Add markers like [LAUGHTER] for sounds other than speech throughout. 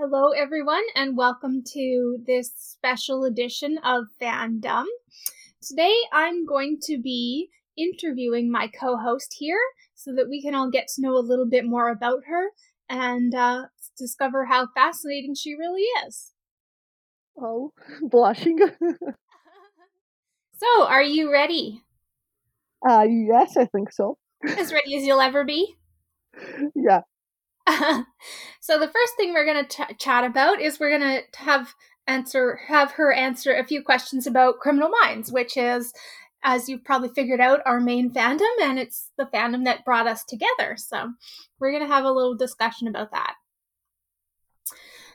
Hello, everyone, and welcome to this special edition of Fandom. Today, I'm going to be interviewing my co host here so that we can all get to know a little bit more about her and uh, discover how fascinating she really is. Oh, [LAUGHS] blushing. [LAUGHS] so, are you ready? Uh, yes, I think so. As ready as you'll ever be? [LAUGHS] Yeah. [LAUGHS] so the first thing we're going to chat about is we're going to have answer have her answer a few questions about Criminal Minds, which is as you've probably figured out our main fandom and it's the fandom that brought us together. So, we're going to have a little discussion about that.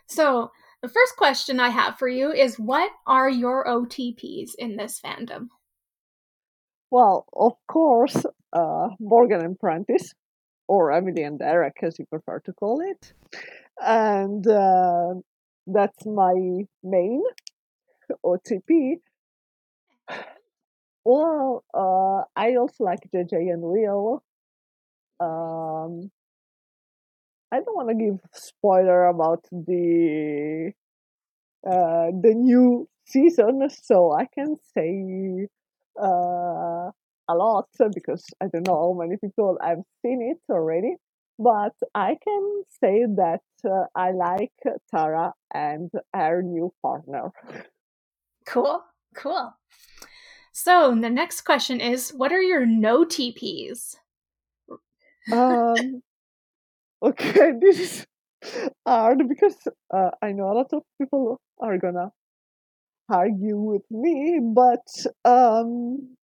So, the first question I have for you is what are your OTPs in this fandom? Well, of course, uh, Morgan and Prentiss or Emily and Derek, as you prefer to call it. And uh, that's my main [LAUGHS] OTP. Well, uh, I also like JJ and Will. Um, I don't want to give spoiler about the uh, the new season, so I can say uh, a lot [LAUGHS] because I don't know how many people have seen it already. But I can say that uh, I like Tara and her new partner. Cool, cool. So the next question is what are your no TPs? Um, [LAUGHS] okay, [LAUGHS] this is hard because uh, I know a lot of people are gonna argue with me, but um,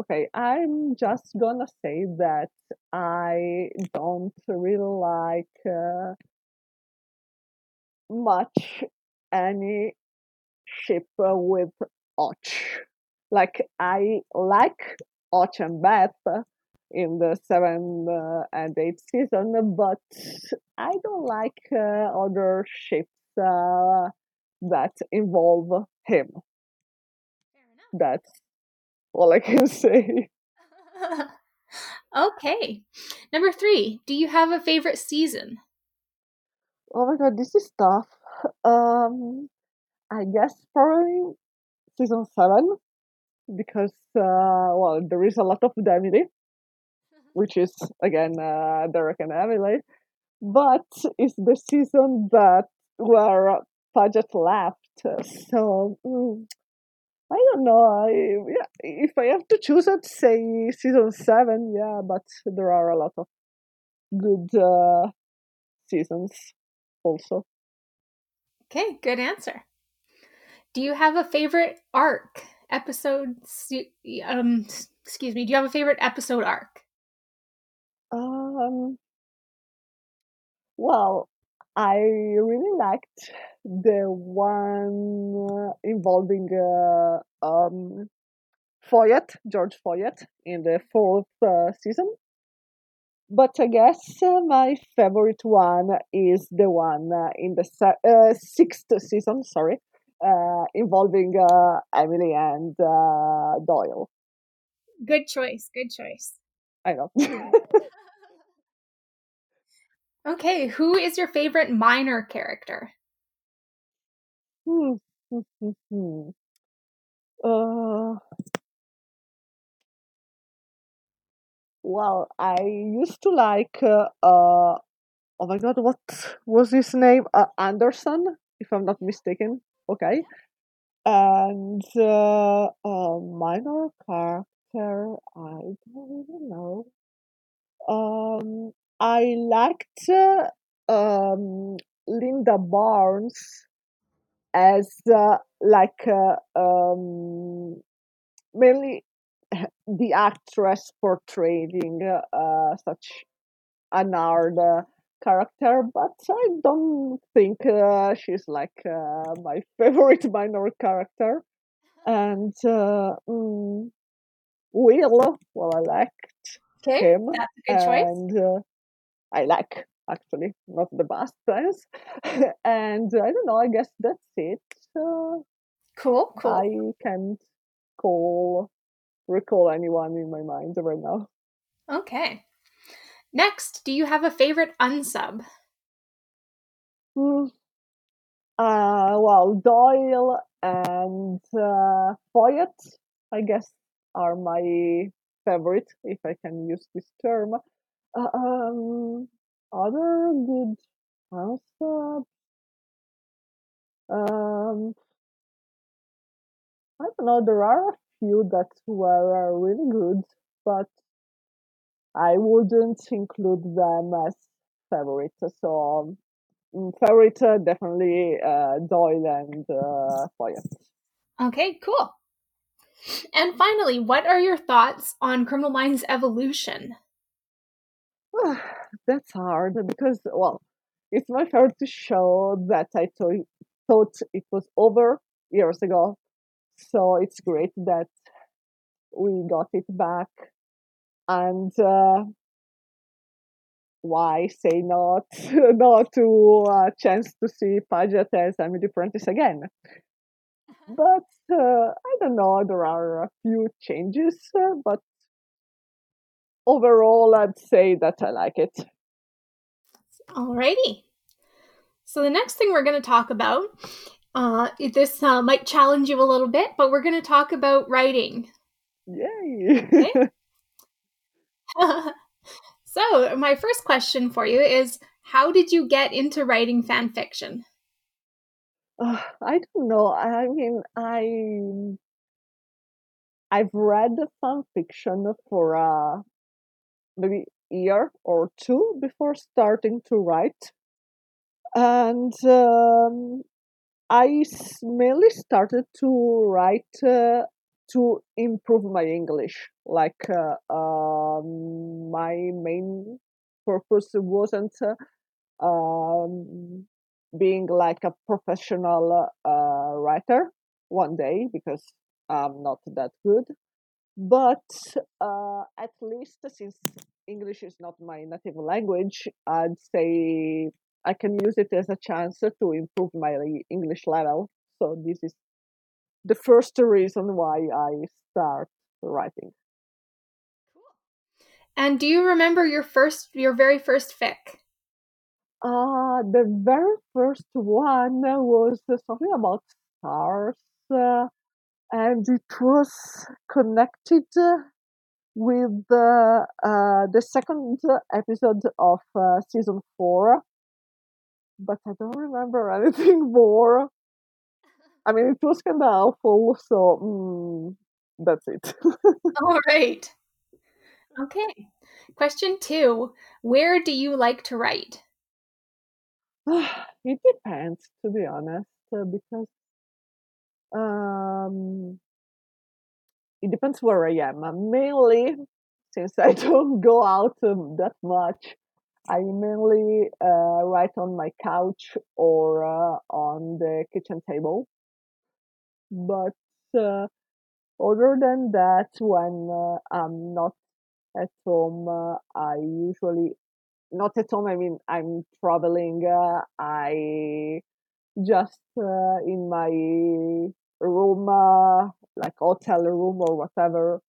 okay, I'm just gonna say that I don't really like uh, much any ship with Hotch. Like I like Hotch and Beth in the seven uh, and eight season, but I don't like uh, other ships uh, that involve him. That's all I can [LAUGHS] say. okay. Number three, do you have a favorite season? Oh my god, this is tough. Um, I guess probably season seven because uh, well, there is a lot of Emily, [LAUGHS] which is again uh, Derek and Emily, but it's the season that where Paget left. So mm, I don't know. I, yeah, if I have to choose, I'd say season seven. Yeah, but there are a lot of good uh, seasons also. Okay, good answer. Do you have a favorite arc episode? Um, excuse me. Do you have a favorite episode arc? Um. Well, I really liked the one involving uh, um, Foyet, George Foyet, in the fourth uh, season. But I guess uh, my favorite one is the one uh, in the se- uh, sixth season, sorry, uh, involving Emily and Doyle. Good choice, good choice. I know. [LAUGHS] [LAUGHS] Okay, who is your favorite minor character? Hmm. uh, well, I used to like. Uh, uh, oh my god, what was his name? Uh, Anderson, if I'm not mistaken. Okay, and uh, a minor character. I don't even know. Um, I liked um, Linda Barnes as uh, like uh, um, mainly [LAUGHS] the actress portraying uh, such an hard uh, character, but I don't think uh, she's like uh, my [LAUGHS] favorite minor character. And mm, Will, well, I liked okay, him. That's a good and, choice I like actually, not the best sense. [LAUGHS] and I don't know. I guess that's it. Uh, cool, cool. I can't call recall anyone in my mind right now. Okay. Next, do you have a favorite unsub? Mm, Uh, well, Doyle and uh, Foyet, I guess, are my favorite, if I can use this term. Uh, um, other good concepts. Um, I don't know. There are a few that were uh, really good, but I wouldn't include them as favorites. So mm, favorite uh, definitely uh, Doyle and uh. Okay, cool. And finally, what are your thoughts on Criminal Minds evolution? [SIGHS] That's hard because, well, it's my favorite to show that I th- thought it was over years ago. So it's great that we got it back. And uh, why say not, [LAUGHS] not to a chance to see Paget as Emily Prentiss again? But uh, I don't know, there are a few changes, uh, but overall, I'd say that I like it. Alrighty. So the next thing we're going to talk about, uh, this uh, might challenge you a little bit, but we're going to talk about writing. Yay! Okay. [LAUGHS] [LAUGHS] so my first question for you is, how did you get into writing fan fiction? Uh, I don't know. I mean, I I've read fan fiction for uh, maybe year or two before starting to write, and um, I mainly started to write uh, to improve my English. Like uh, um, my main purpose wasn't uh, um, being like a professional uh, writer one day because I'm not that good. But uh, at least since English is not my native language, I'd say I can use it as a chance to improve my English level. So this is the first reason why I start writing. And do you remember your first, your very first fic? Uh, the very first one was something about stars, uh, and it was connected with the uh, the second episode of uh, season four, but I don't remember [LAUGHS] anything more. I mean, it was kind of awful, so mm, that's it. [LAUGHS] All right. Okay. Question two Where do you like to write? [SIGHS] it depends, to be honest, uh, because um, it depends where I am. Uh, mainly, [LAUGHS] since I don't go out um, that much, I mainly uh, write on my couch or uh, on the kitchen table. But uh, other than that, when uh, I'm not at home, uh, I usually not at home. I mean, I'm traveling. I just in my room, uh, like hotel room or whatever.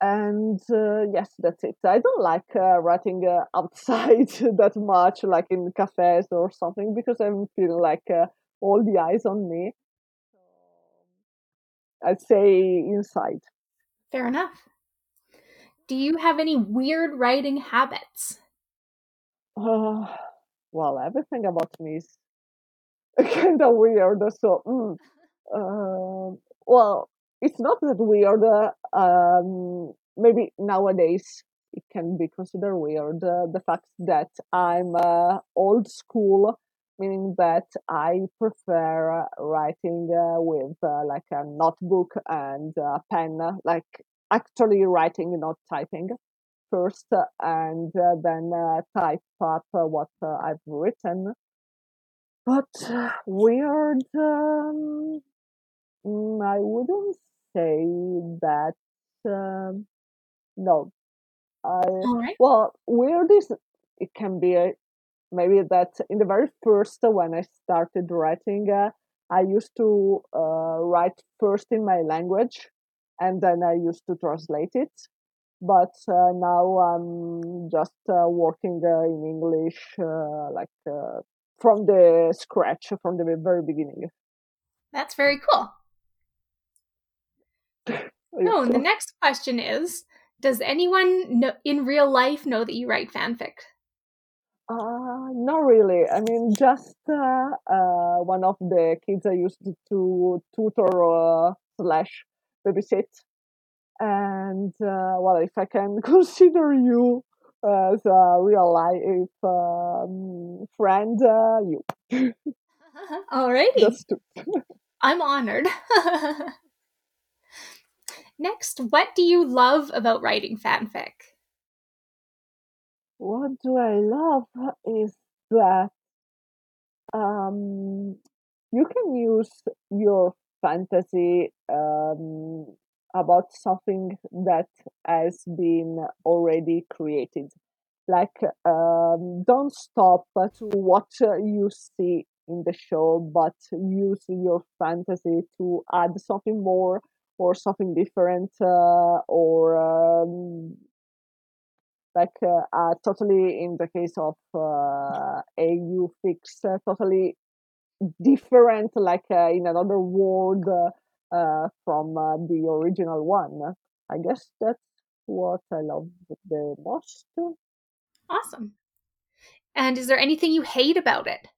And uh, yes, that's it. I don't like uh, writing uh, [LAUGHS] outside that much, like in cafes or something, because I'm feeling like uh, all the eyes on me. I'd say inside. Fair enough. Do you have any weird writing habits? Uh, [SIGHS] well, everything about me is [LAUGHS] kind of weird. So, mm, uh, well, it's not that weird. Uh, um, maybe nowadays it can be considered weird. Uh, the fact that I'm uh, old school, meaning that I prefer writing uh, with uh, like a notebook and a pen, like actually writing, not typing first, and then type up what I've written. But uh, weird, um, mm, I wouldn't say that. Um, no, I All right. well, weird is it can be a, maybe that in the very first uh, when I started writing, uh, I used to uh, write first in my language, and then I used to translate it. But uh, now I'm just uh, working uh, in English, uh, like uh, from the scratch, from the very beginning. That's very cool. [LAUGHS] No, and the next question is Does anyone know, in real life know that you write fanfic? Uh, not really. I mean, just uh, uh, one of the kids I used to tutor uh, slash babysit. And, uh, well, if I can [LAUGHS] consider you as a real life um, friend, uh, you. [LAUGHS] Alrighty. That's two. I'm honored. [LAUGHS] Next, what do you love about writing fanfic? What do I love is that um, you can use your fantasy um, about something that has been already created. Like, um, don't stop to what you see in the show, but use your fantasy to add something more or something different uh, or um, like uh, uh, totally in the case of uh, AU fics uh, totally different like uh, in another world uh, from the original one i guess that's what i love the most awesome and is there anything you hate about it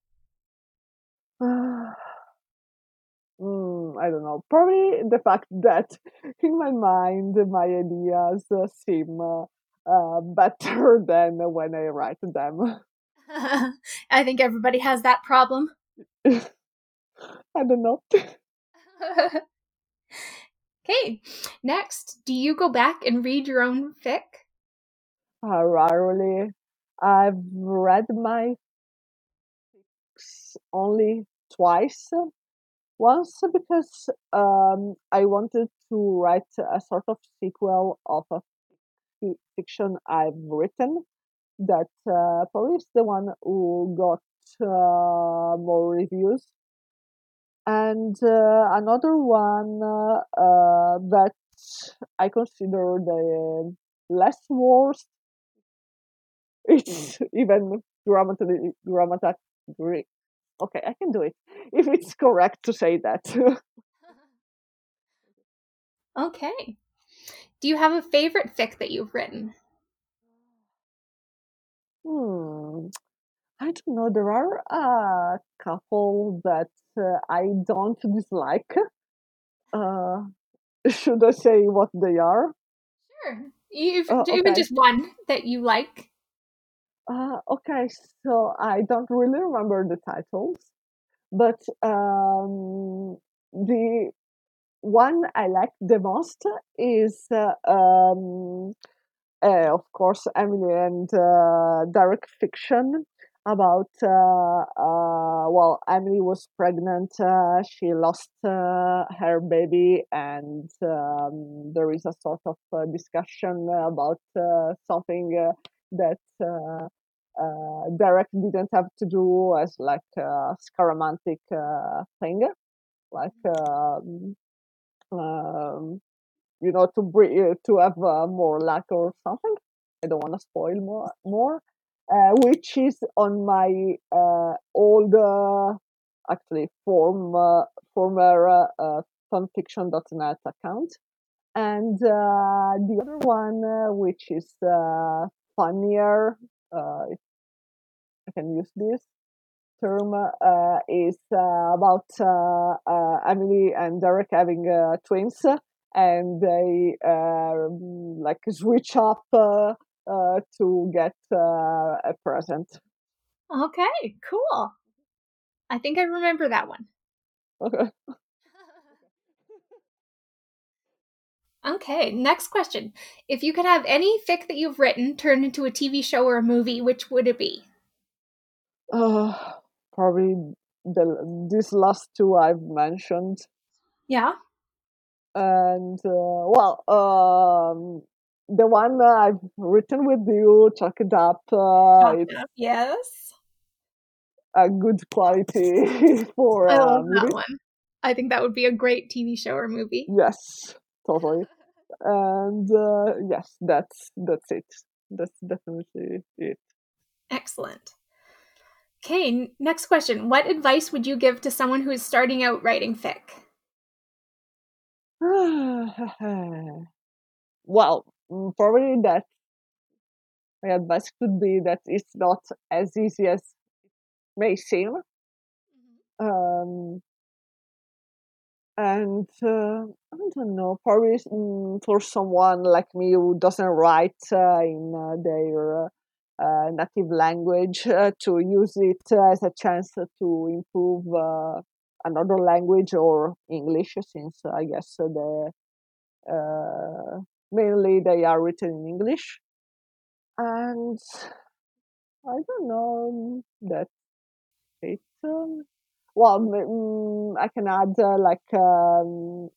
[SIGHS] Mm, I don't know. Probably the fact [LAUGHS] that in my mind my ideas uh, seem uh, uh, better [LAUGHS] than when I write them. [LAUGHS] I think everybody has that problem. I don't know. Okay, next, do you go back and read your own fic? Uh, rarely. I've read my only twice once because um, I wanted to write a sort of sequel of a fiction I've written that uh, probably is the one who got uh, more reviews. And uh, another one uh, uh, that I consider the less worst. It's even grammatically, grammatically okay, I can do it. If it's correct to say that. [LAUGHS] okay. Do you have a favorite fic that you've written? Hmm. I don't know. There are a couple that uh, I don't dislike. Uh, [LAUGHS] should I say what they are? Sure. If, okay. Even just one that you like. Uh, okay, so I don't really remember the titles, but um, the one I like the most is, uh, um, uh, of course, Emily and uh, Derek fiction about, uh, uh, well, Emily was pregnant, she lost her baby, and um, there is a sort of discussion about something that uh, Derek didn't have to do as like a scaramantic uh, thing, like um, um, you know to bring to have uh, more luck or something. I don't want to spoil more more, uh, which is on my uh, old actually form former fanfiction.net account. And the other one, which is funnier, uh, if I can use this term, uh, is uh, about uh, uh, Emily and Derek having twins, and they like switch up to get uh, a present. Okay, cool. I think I remember that one. Okay. Okay, next question. If you could have any fic that you've written turned into a TV show or a movie, which would it be? Uh, probably the these last two I've mentioned. Yeah. And uh, well, um, the one I've written with you, Chuck it up. Uh, it yes. A good quality [LAUGHS] for. I love that one. I think that would be a great TV show or movie. Yes totally. [LAUGHS] And uh, yes, that's that's it. That's definitely it. Excellent. Okay, next question. What advice would you give to someone who is starting out writing fic? [SIGHS] well, probably that my advice could be that it's not as easy as it may seem. Mm-hmm. Um, and uh, I don't know, probably mm, for someone like me who doesn't write uh, in uh, their uh, native language, uh, to use it as a chance to improve uh, another language or English, since I guess the mainly they are written in English and I don't know that it. Um, well, mm, I can add uh, like um,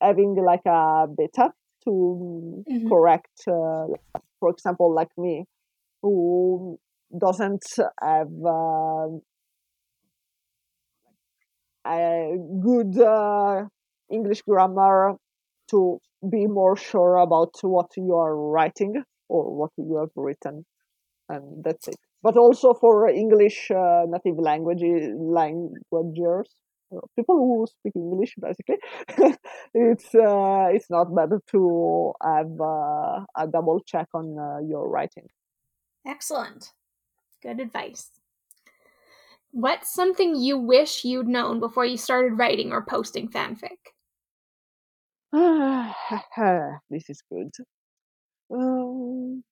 having like a beta to mm-hmm. correct, uh, for example, like me, who doesn't have uh, a good uh, English grammar to be more sure about what you are writing or what you have written, and that's it. But also for English uh, native language languages, uh, people who speak English, basically, [LAUGHS] it's uh, it's not bad to have uh, a double check on uh, your writing. Excellent, good advice. What's something you wish you'd known before you started writing or posting fanfic? [SIGHS] this is good. Um,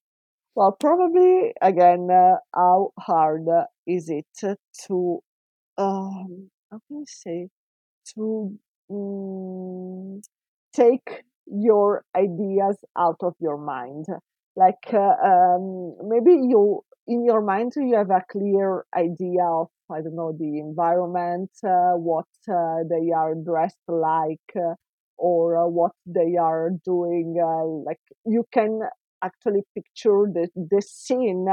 well, probably again, uh, how hard is it to, um, how can I say, to um, take your ideas out of your mind? Like uh, um, maybe you, in your mind, you have a clear idea of, I don't know, the environment, uh, what uh, they are dressed like uh, or uh, what they are doing. Uh, like you can actually picture the, the scene,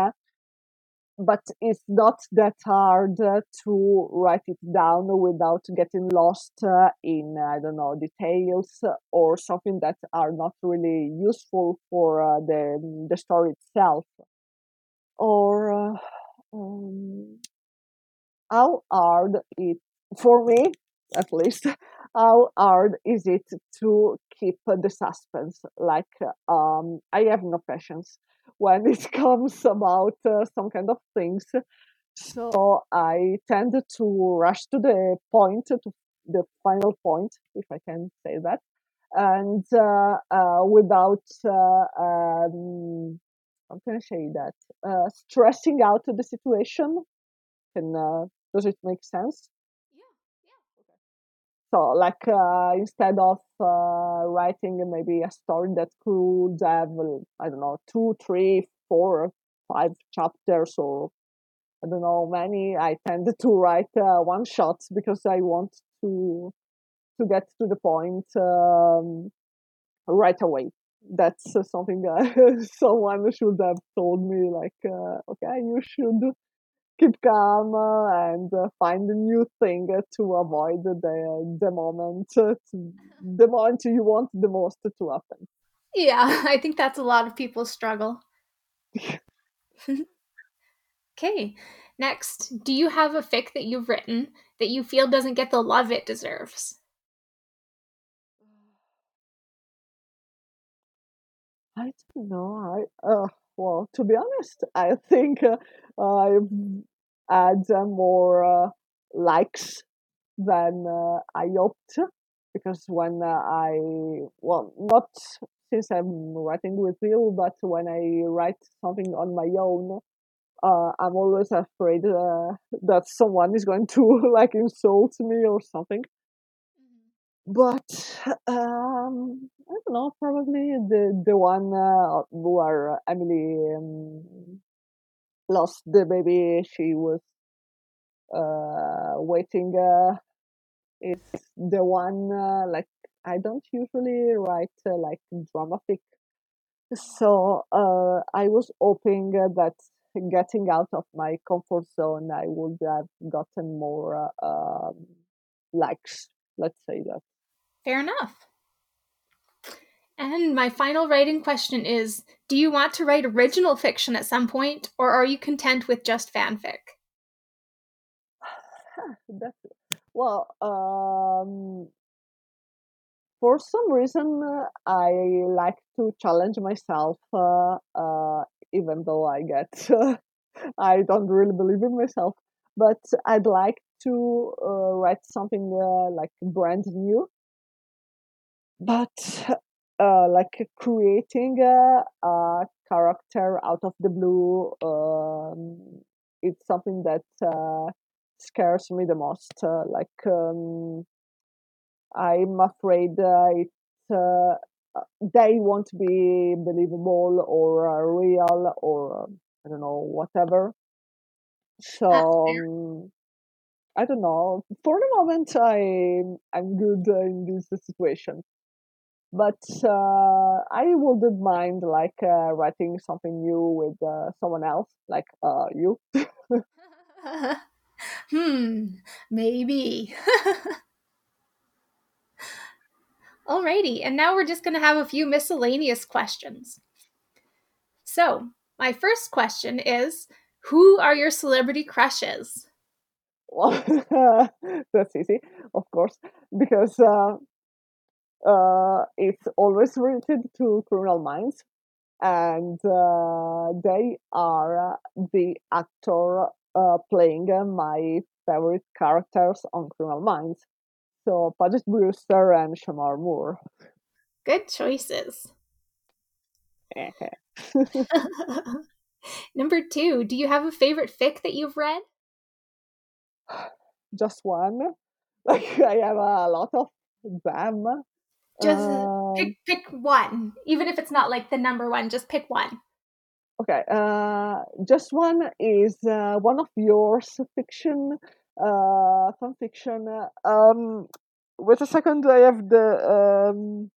but it's not that hard to write it down without getting lost uh, in, I don't know, details or something that are not really useful for uh, the, the story itself. Or uh, um, how hard it, for me at least, how hard is it to keep the suspense? Like, um, I have no patience when it [LAUGHS] comes about uh, some kind of things. So I tend to rush to the point, to the final point, if I can say that, and uh, uh, without, uh, um, how can I say that, uh, stressing out the situation. Can uh, does it make sense? So, like uh, instead of uh, writing maybe a story that could have, I don't know, two, three, four, five chapters, or I don't know many, I tend to write uh, one shots because I want to to get to the point um, right away. That's something that [LAUGHS] someone should have told me. Like, uh, okay, you should keep calm and uh, find a new thing to avoid the the moment to, the moment you want the most to happen. Yeah, [LAUGHS] I think that's a lot of people's struggle. [LAUGHS] okay, next, do you have a fic that you've written that you feel doesn't get the love it deserves? I don't know. I uh, well, to be honest, [LAUGHS] I think uh, I've had uh, more uh, likes than uh, I hoped because when uh, I well not since I'm writing with you, but when I write something on my own, uh, I'm always afraid that someone is going to [LAUGHS] like insult me or something. But um, I don't know, probably the the one uh, where Emily um, lost the baby she was uh, waiting uh, is the one uh, like I don't usually write uh, like dramatic. So uh, I was hoping that getting out of my comfort zone, I would have gotten more uh, um, likes. Let's say that. Fair enough. And my final writing question is Do you want to write original fiction at some point, or are you content with just fanfic? [SIGHS] well. Um, for some reason, uh, I like to challenge myself, uh, uh, even though I get, [LAUGHS] I don't really believe in myself. But I'd like to uh, write something uh, like brand new, but uh, like creating a, a character out of the blue. Um, it's something that uh, scares me the most. Uh, like um, I'm afraid uh, it uh, they won't be believable or uh, real or I don't know whatever. So um, I don't know. For the moment, I I'm good in this situation, but uh, I wouldn't mind like uh, writing something new with uh, someone else, like uh, you. [LAUGHS] hmm, maybe. [LAUGHS] Alrighty, and now we're just going to have a few miscellaneous questions. So, my first question is Who are your celebrity crushes? Well, [LAUGHS] that's easy, of course, because uh, uh, it's always related to Criminal Minds, and uh, they are the actor uh, playing my favorite characters on Criminal Minds. So Paget Brewster and Shemar Moore. Good choices. [LAUGHS] Number two, do you have a favorite fic that you've read? [SIGHS] Just one. [LAUGHS] Like I have a lot of them. Just uh, pick pick one, even if it's not like the number one. Just pick one. Okay. Uh, just one is uh, one of yours fiction, uh, fan fiction. Um, wait a second. I have the um,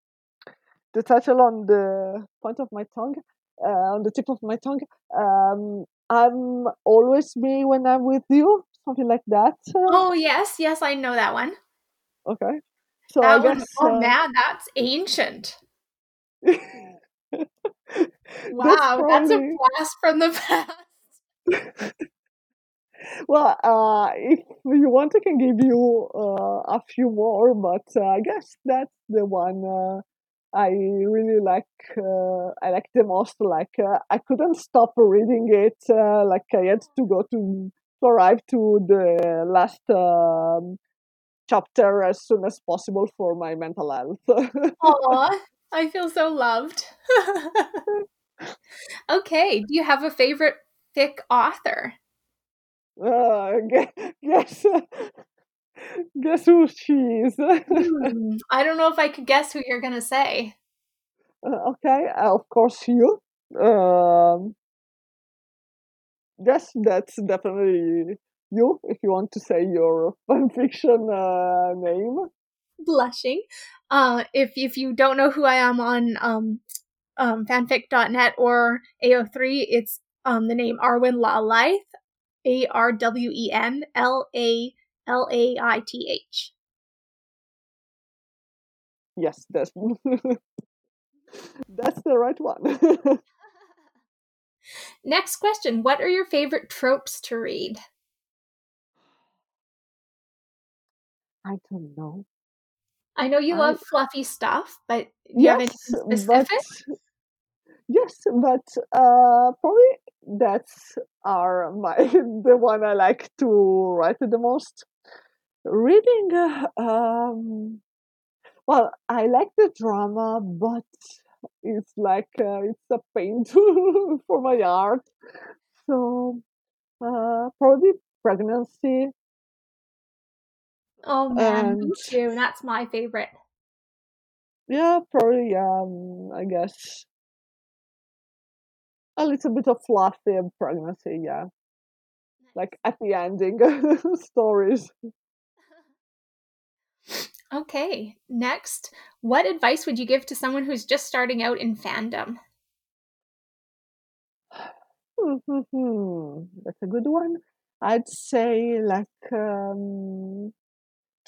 the title on the point of my tongue, uh, on the tip of my tongue. Um, I'm always me when I'm with you, something like that. Oh yes, yes, I know that one. Okay, so that I guess. oh uh, man, that's ancient. [LAUGHS] that's Wow, that's a blast from the [LAUGHS] past. well. Uh, if you want, I can give you uh, a few more, but uh, I guess that's the one uh, I really like. Uh, I like the most. Like uh, I couldn't stop reading it. Uh, like I had to go to to arrive to the last um, chapter as soon as possible for my mental health. [LAUGHS] Aw, I feel so loved. [LAUGHS] okay, do you have a favorite fic author? Uh, gue- guess guess who she is. [LAUGHS] Hmm, I don't know if I could guess who you're gonna say. Uh, okay, uh, of course you. Um, yes, that's definitely you. If you want to say your [LAUGHS] fanfiction uh, name, Blushing. Uh, if if you don't know who I am on um, um, fanfic.net or AO3, it's um, the name Arwen Lalaith, A R W E N L A L A I T H. yes, that's [LAUGHS] that's the right one. [LAUGHS] Next question What are your favorite tropes to read? I don't know. I know you I love fluffy stuff, but do you have yes, but yes, but uh, probably that's are my [LAUGHS] the one I like to write the most. Reading, uh, um, well, I like the drama, but it's like uh, it's a pain [LAUGHS] to, for my heart. So uh, probably pregnancy Oh man, me and too. That's my favorite. yeah, probably um, I guess a little bit of fluffy and pregnancy. Yeah, like at the ending [LAUGHS] stories. [LAUGHS] Okay, next. What advice would you give to someone who's just starting out in fandom? [SIGHS] Hmm, That's a good one. I'd say like um,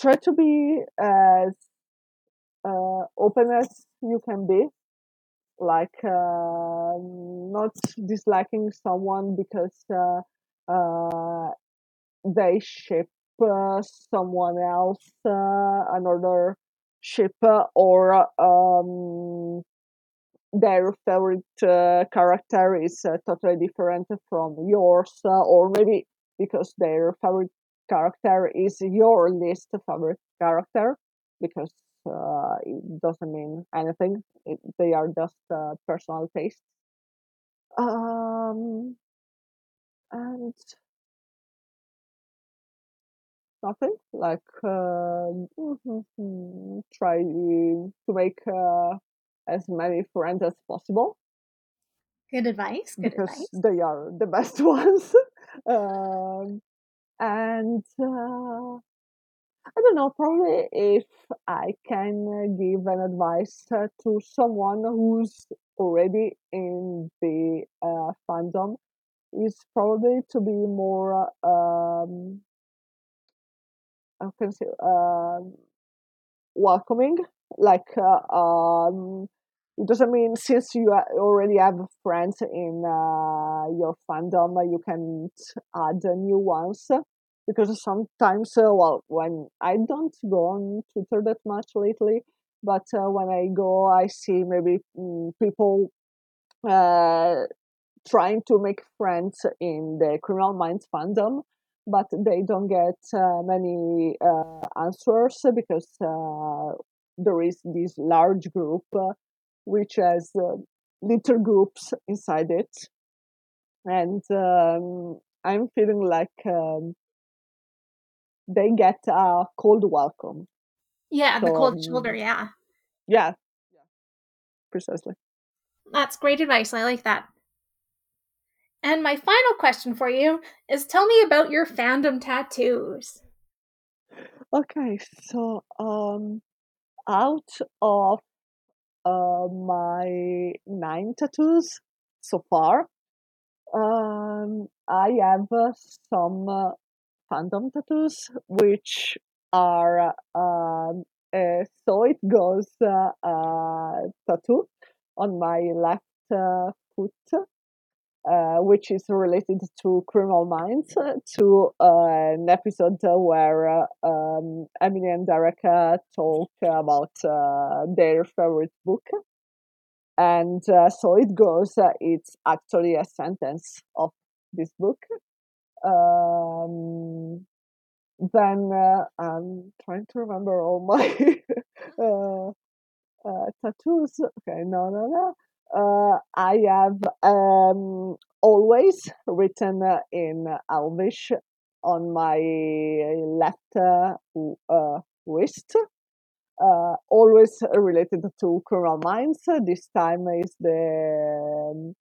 try to be as uh, open as you can be. Like uh, not disliking someone because uh, uh, they ship uh, someone else, uh, another ship, uh, or um, their favorite character is totally different from yours, or maybe because their favorite character is your least favorite character, because uh, it doesn't mean anything. It, they are just uh, personal tastes. Um, and nothing like uh, [LAUGHS] try to make uh, as many friends as possible Good advice. Good because advice. they are the best [LAUGHS] ones. um, and uh, I don't know, probably if I can uh, give an advice uh, to someone who's already in the uh, fandom, is probably to be more, um, how can say, um, welcoming. Like, uh, um, it doesn't mean since you already have friends in uh, your fandom, you can add new ones. Because sometimes, uh, well, when I don't go on Twitter that much lately, but uh, when I go, I see maybe mm, people uh, trying to make friends in the Criminal Minds fandom, but they don't get uh, many uh, answers because there is this large group which has uh, little groups inside it, and um, I'm feeling like um, they get a cold welcome. Yeah, the So cold shoulder. um, Yeah. yeah, precisely. That's great advice. I like that. And my final question for you is tell me about your fandom tattoos. Okay, so um, out of uh, my nine tattoos so far, um, I have uh, some uh, fandom tattoos, which are um, so it goes uh, uh, tattoo on my left uh, foot, uh, which is related to Criminal Minds, uh, to uh, an episode where uh, um, Emily and Derek talk about uh, their favorite book. And uh, so it goes, it's actually a sentence of this book. Um, then I'm trying to remember all my [LAUGHS] tattoos. Okay, no, no, no. Uh, I have um, always written uh, in Elvish on my left uh, uh, wrist. Uh, always related to Criminal Minds. This time is the um,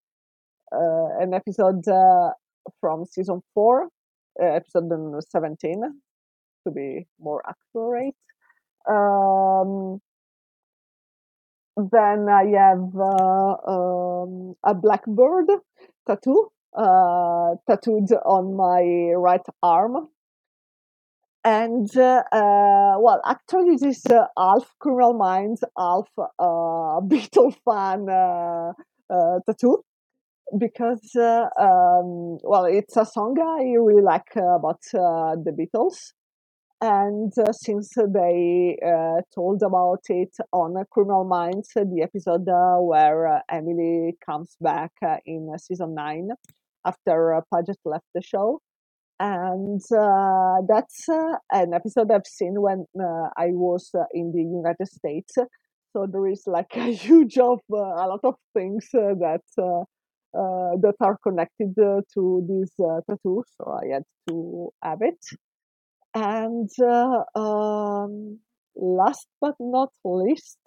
uh, an episode from season four, episode seventeen, to be more accurate. Um, then I have uh, um, a blackbird tattoo uh, tattooed on my right arm. And uh, well, actually, this half Criminal Minds, half [LAUGHS] Beatle fan tattoo because uh, um, well, it's a song I really like uh, about uh, the Beatles, and uh, since they uh, told about it on Criminal Minds, the episode uh, where uh, Emily comes back uh, in season nine after Paget left the show. And that's an episode I've seen when I was in the United States. So there is like [LAUGHS] a huge of a lot of things that uh, that are connected uh, to this uh, tattoo. So I had to have it. And uh, um, last but not least,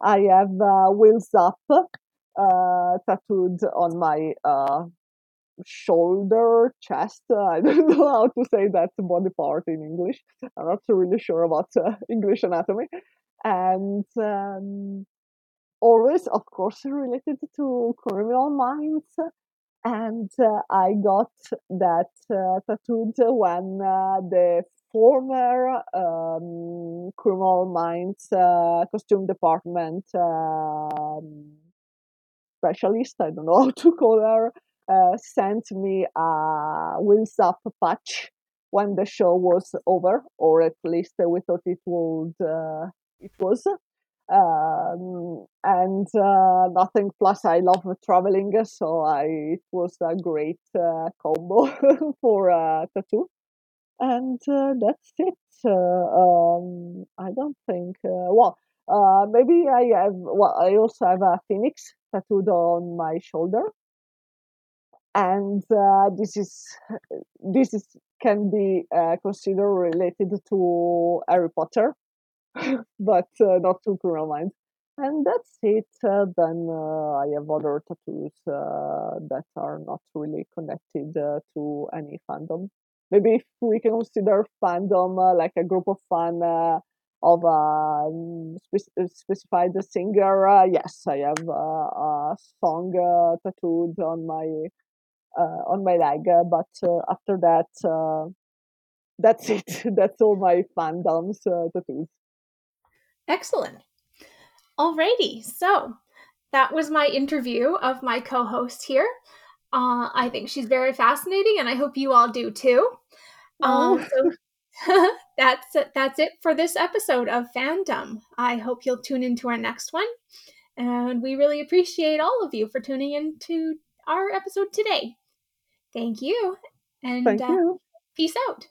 I have uh, Wheels Up uh, tattooed on my uh, shoulder, chest. [LAUGHS] I don't know how to say that body part in English. I'm not really sure about uh, English anatomy. And um, always, of course, related to criminal minds. And uh, I got that uh, tattooed when uh, the former um, criminal minds uh, costume department um, specialist, I don't know [LAUGHS] how to call her, uh, sent me a Wheels Up patch when the show was over, or at least we thought it would. Uh, it was. Um, and uh, nothing plus I love traveling, so I it was a great uh, combo [LAUGHS] for a tattoo. And uh, that's it. Uh, um, I don't think. Uh, well, uh, maybe I have. Well, I also have a phoenix tattooed on my shoulder, and this is this is can be considered related to Harry Potter [LAUGHS] but uh, not to Criminal Minds. And that's it. Uh, then uh, I have other tattoos uh, that are not really connected uh, to any fandom. Maybe if we can consider fandom uh, like a group of fan of a um, spe- specified singer, yes, I have a song tattooed on my on my leg. but after that, that's [LAUGHS] it. that's all my fandoms tattoos. Excellent. Alrighty, so that was my interview of my co host here. Uh, I think she's very fascinating, and I hope you all do too. Um, so [LAUGHS] that's it, that's it for this episode of Fandom. I hope you'll tune into our next one, and we really appreciate all of you for tuning in to our episode today. Thank you, and Thank uh, peace out.